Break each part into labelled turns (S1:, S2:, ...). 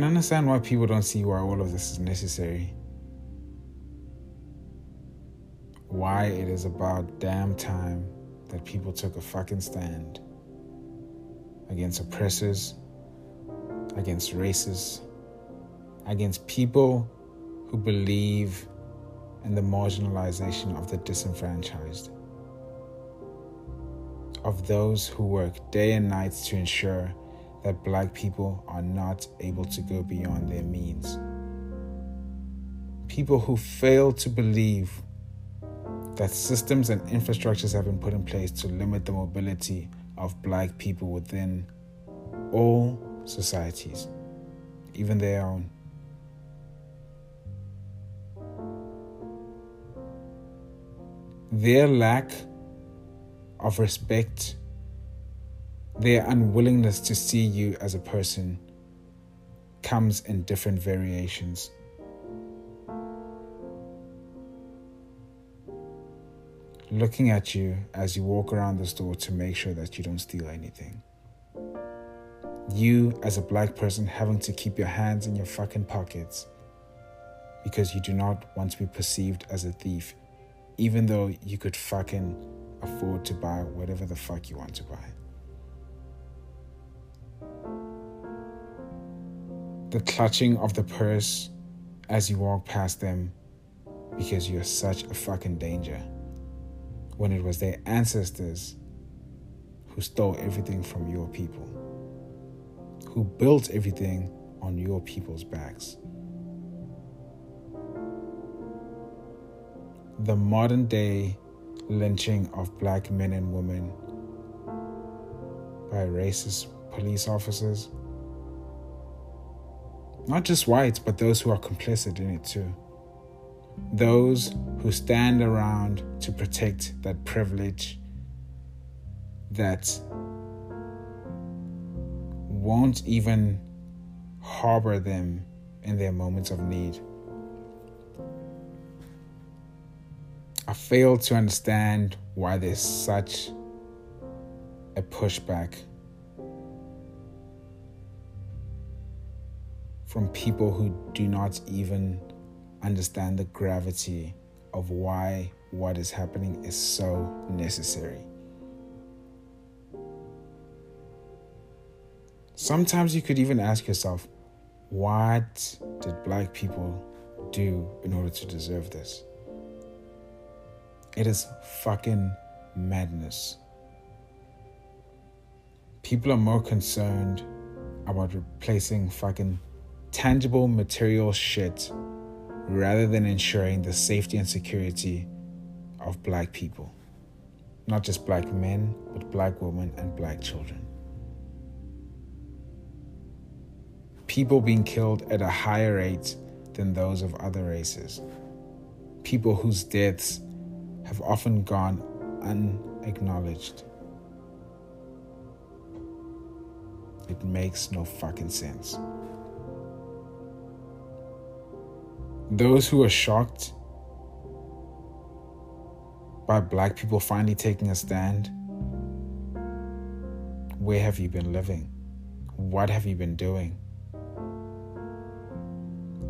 S1: don't understand why people don't see why all of this is necessary. Why it is about damn time that people took a fucking stand against oppressors, against racists, against people who believe in the marginalization of the disenfranchised, of those who work day and night to ensure that black people are not able to go beyond their means. People who fail to believe that systems and infrastructures have been put in place to limit the mobility of black people within all societies, even their own. Their lack of respect their unwillingness to see you as a person comes in different variations. Looking at you as you walk around the store to make sure that you don't steal anything. You, as a black person, having to keep your hands in your fucking pockets because you do not want to be perceived as a thief, even though you could fucking afford to buy whatever the fuck you want to buy. The clutching of the purse as you walk past them because you're such a fucking danger. When it was their ancestors who stole everything from your people, who built everything on your people's backs. The modern day lynching of black men and women by racist police officers not just whites, but those who are complicit in it too. Those who stand around to protect that privilege that won't even harbor them in their moments of need. I fail to understand why there's such a pushback from people who do not even understand the gravity of why what is happening is so necessary. Sometimes you could even ask yourself, what did black people do in order to deserve this? It is fucking madness. People are more concerned about replacing fucking tangible material shit rather than ensuring the safety and security of black people. Not just black men, but black women and black children. People being killed at a higher rate than those of other races. People whose deaths have often gone unacknowledged. It makes no fucking sense. Those who are shocked by black people finally taking a stand, where have you been living? What have you been doing?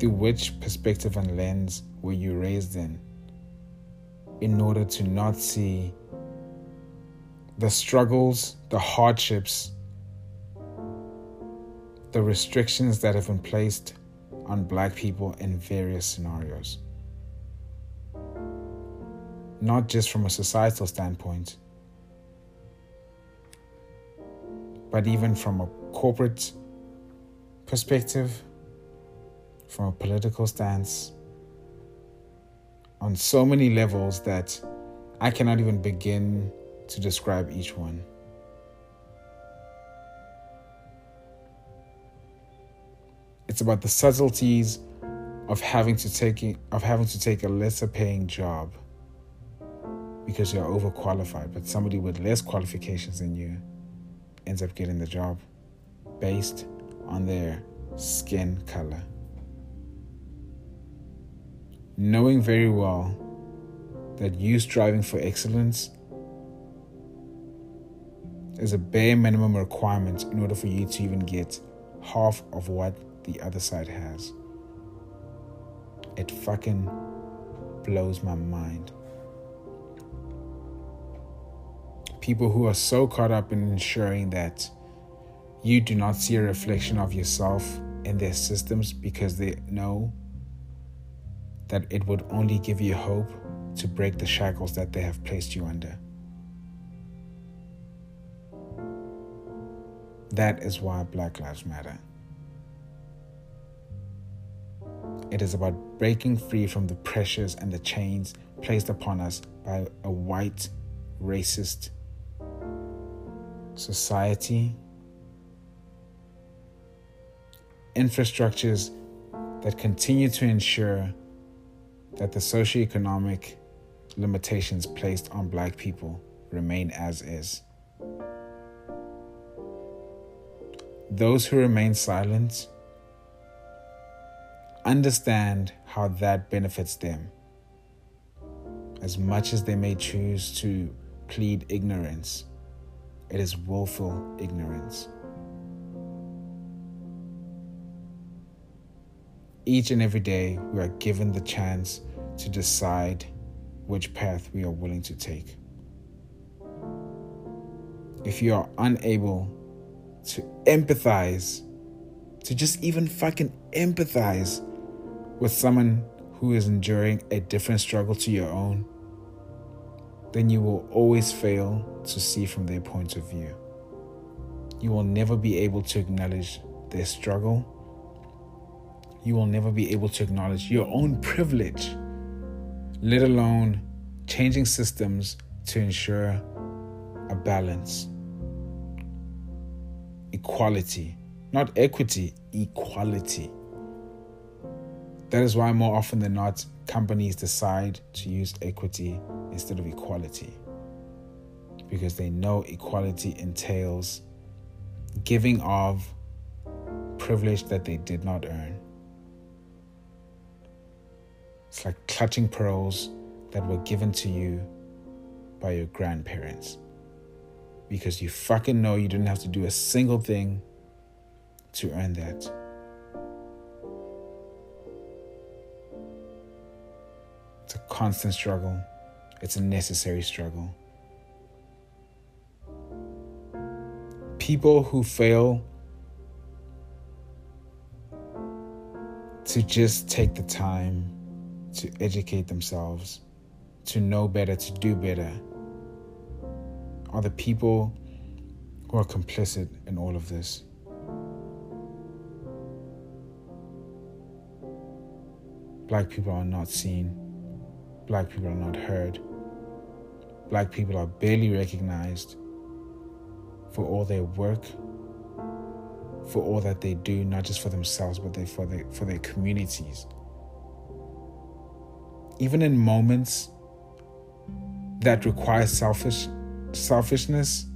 S1: Through which perspective and lens were you raised in? In order to not see the struggles, the hardships, the restrictions that have been placed on black people in various scenarios. Not just from a societal standpoint, but even from a corporate perspective, from a political stance, on so many levels that I cannot even begin to describe each one. It's about the subtleties of having to take of having to take a lesser paying job because you're overqualified, but somebody with less qualifications than you ends up getting the job based on their skin color. Knowing very well that you striving for excellence is a bare minimum requirement in order for you to even get half of what the other side has. It fucking blows my mind. People who are so caught up in ensuring that you do not see a reflection of yourself in their systems because they know that it would only give you hope to break the shackles that they have placed you under. That is why Black Lives Matter. It is about breaking free from the pressures and the chains placed upon us by a white, racist society, infrastructures that continue to ensure that the socioeconomic limitations placed on black people remain as is. Those who remain silent understand how that benefits them. As much as they may choose to plead ignorance, it is willful ignorance. Each and every day, we are given the chance to decide which path we are willing to take. If you are unable to empathize, to just even fucking empathize with someone who is enduring a different struggle to your own, then you will always fail to see from their point of view. You will never be able to acknowledge their struggle. You will never be able to acknowledge your own privilege, let alone changing systems to ensure a balance, equality, not equity, equality. That is why, more often than not, companies decide to use equity instead of equality. Because they know equality entails giving of privilege that they did not earn. It's like clutching pearls that were given to you by your grandparents. Because you fucking know you didn't have to do a single thing to earn that. It's a constant struggle, it's a necessary struggle. People who fail to just take the time to educate themselves, to know better, to do better, are the people who are complicit in all of this. Black people are not seen black people are not heard. Black people are barely recognized for all their work, for all that they do, not just for themselves, but they, for, their, for their communities. Even in moments that require selfish, selfishness,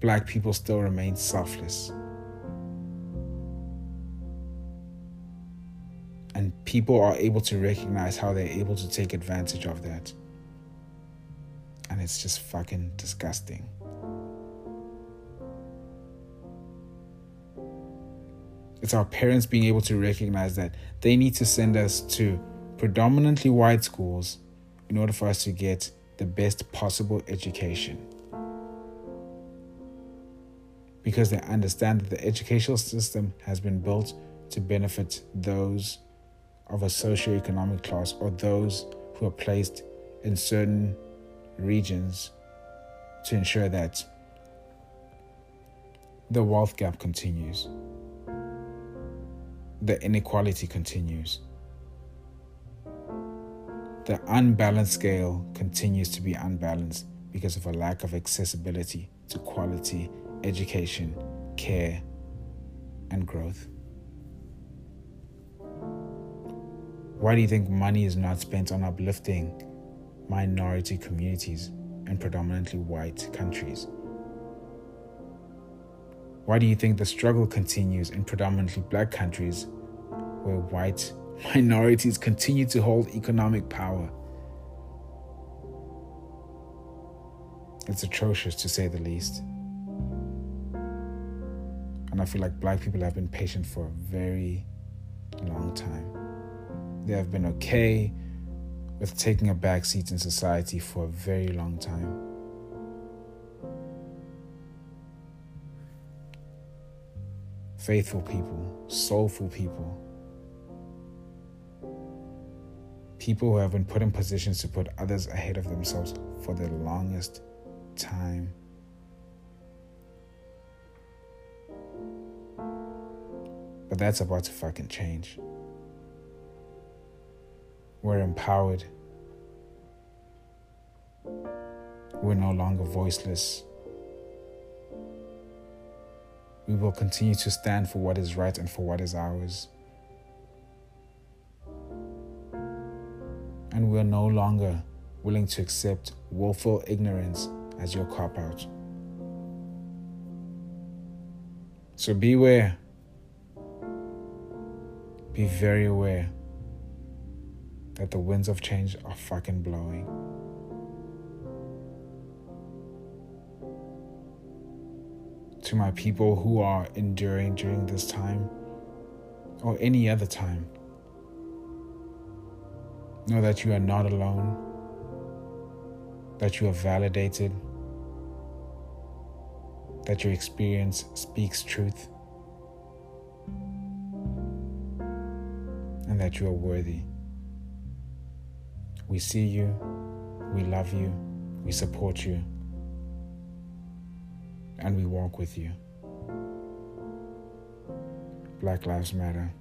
S1: black people still remain selfless. And people are able to recognize how they're able to take advantage of that. And it's just fucking disgusting. It's our parents being able to recognize that they need to send us to predominantly white schools in order for us to get the best possible education. Because they understand that the educational system has been built to benefit those of a socioeconomic class or those who are placed in certain regions to ensure that the wealth gap continues, the inequality continues, the unbalanced scale continues to be unbalanced because of a lack of accessibility to quality education, care, and growth. Why do you think money is not spent on uplifting minority communities in predominantly white countries? Why do you think the struggle continues in predominantly black countries where white minorities continue to hold economic power? It's atrocious to say the least. And I feel like black people have been patient for a very long time. They have been okay with taking a back seat in society for a very long time. Faithful people, soulful people, people who have been put in positions to put others ahead of themselves for the longest time. But that's about to fucking change. We're empowered. We're no longer voiceless. We will continue to stand for what is right and for what is ours. And we're no longer willing to accept willful ignorance as your cop out. So beware. Be very aware that the winds of change are fucking blowing. To my people who are enduring during this time or any other time, know that you are not alone, that you are validated, that your experience speaks truth. and that you are worthy. We see you, we love you, we support you, and we walk with you. Black Lives Matter.